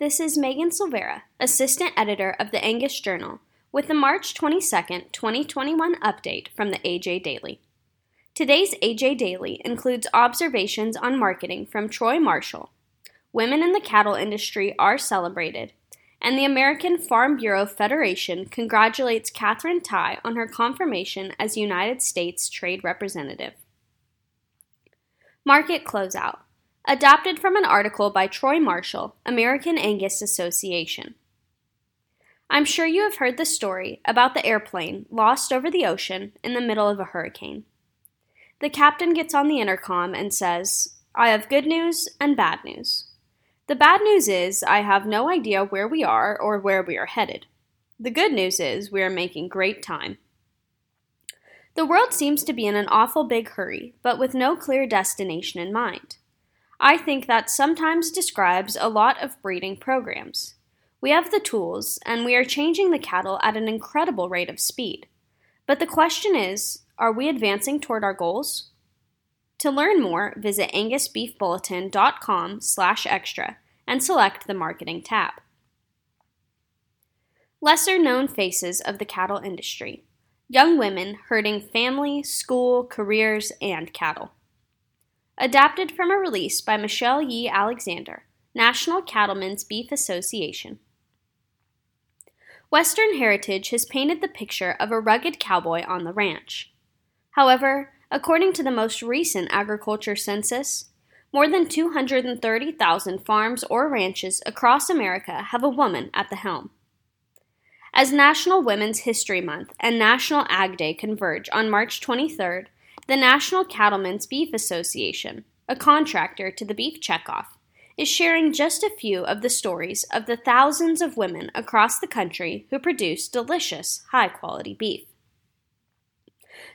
This is Megan Silveira, Assistant Editor of the Angus Journal, with the March 22, 2021 update from the AJ Daily. Today's AJ Daily includes observations on marketing from Troy Marshall. Women in the cattle industry are celebrated, and the American Farm Bureau Federation congratulates Katherine Tai on her confirmation as United States Trade Representative. Market Closeout Adapted from an article by Troy Marshall, American Angus Association. I'm sure you have heard the story about the airplane lost over the ocean in the middle of a hurricane. The captain gets on the intercom and says, I have good news and bad news. The bad news is I have no idea where we are or where we are headed. The good news is we are making great time. The world seems to be in an awful big hurry, but with no clear destination in mind. I think that sometimes describes a lot of breeding programs. We have the tools, and we are changing the cattle at an incredible rate of speed. But the question is are we advancing toward our goals? To learn more, visit angusbeefbulletin.com slash extra and select the Marketing tab. Lesser known faces of the cattle industry young women herding family, school, careers, and cattle. Adapted from a release by Michelle Yee Alexander, National Cattlemen's Beef Association. Western Heritage has painted the picture of a rugged cowboy on the ranch. However, according to the most recent agriculture census, more than 230,000 farms or ranches across America have a woman at the helm. As National Women's History Month and National Ag Day converge on March 23rd, the National Cattlemen's Beef Association, a contractor to the beef checkoff, is sharing just a few of the stories of the thousands of women across the country who produce delicious, high quality beef.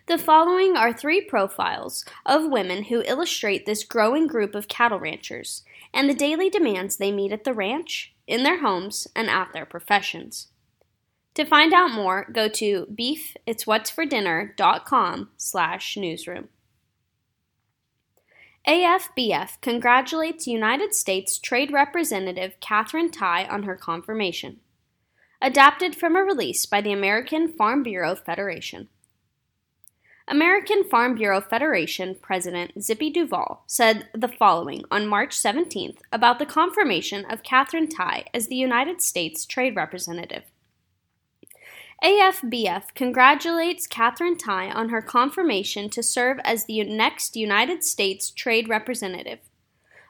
The following are three profiles of women who illustrate this growing group of cattle ranchers and the daily demands they meet at the ranch, in their homes, and at their professions. To find out more, go to beefitswhatsfordinner.com slash newsroom. AFBF congratulates United States Trade Representative Katherine Tai on her confirmation. Adapted from a release by the American Farm Bureau Federation. American Farm Bureau Federation President Zippy Duvall said the following on March 17th about the confirmation of Katherine Tai as the United States Trade Representative. AFBF congratulates Katherine Tai on her confirmation to serve as the next United States Trade Representative.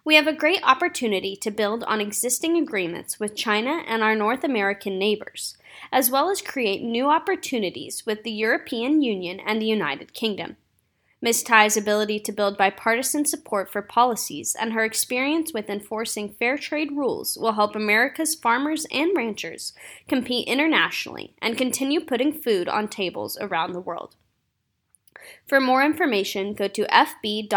We have a great opportunity to build on existing agreements with China and our North American neighbors, as well as create new opportunities with the European Union and the United Kingdom. Ms. Tai's ability to build bipartisan support for policies and her experience with enforcing fair trade rules will help America's farmers and ranchers compete internationally and continue putting food on tables around the world. For more information, go to fb.org/news.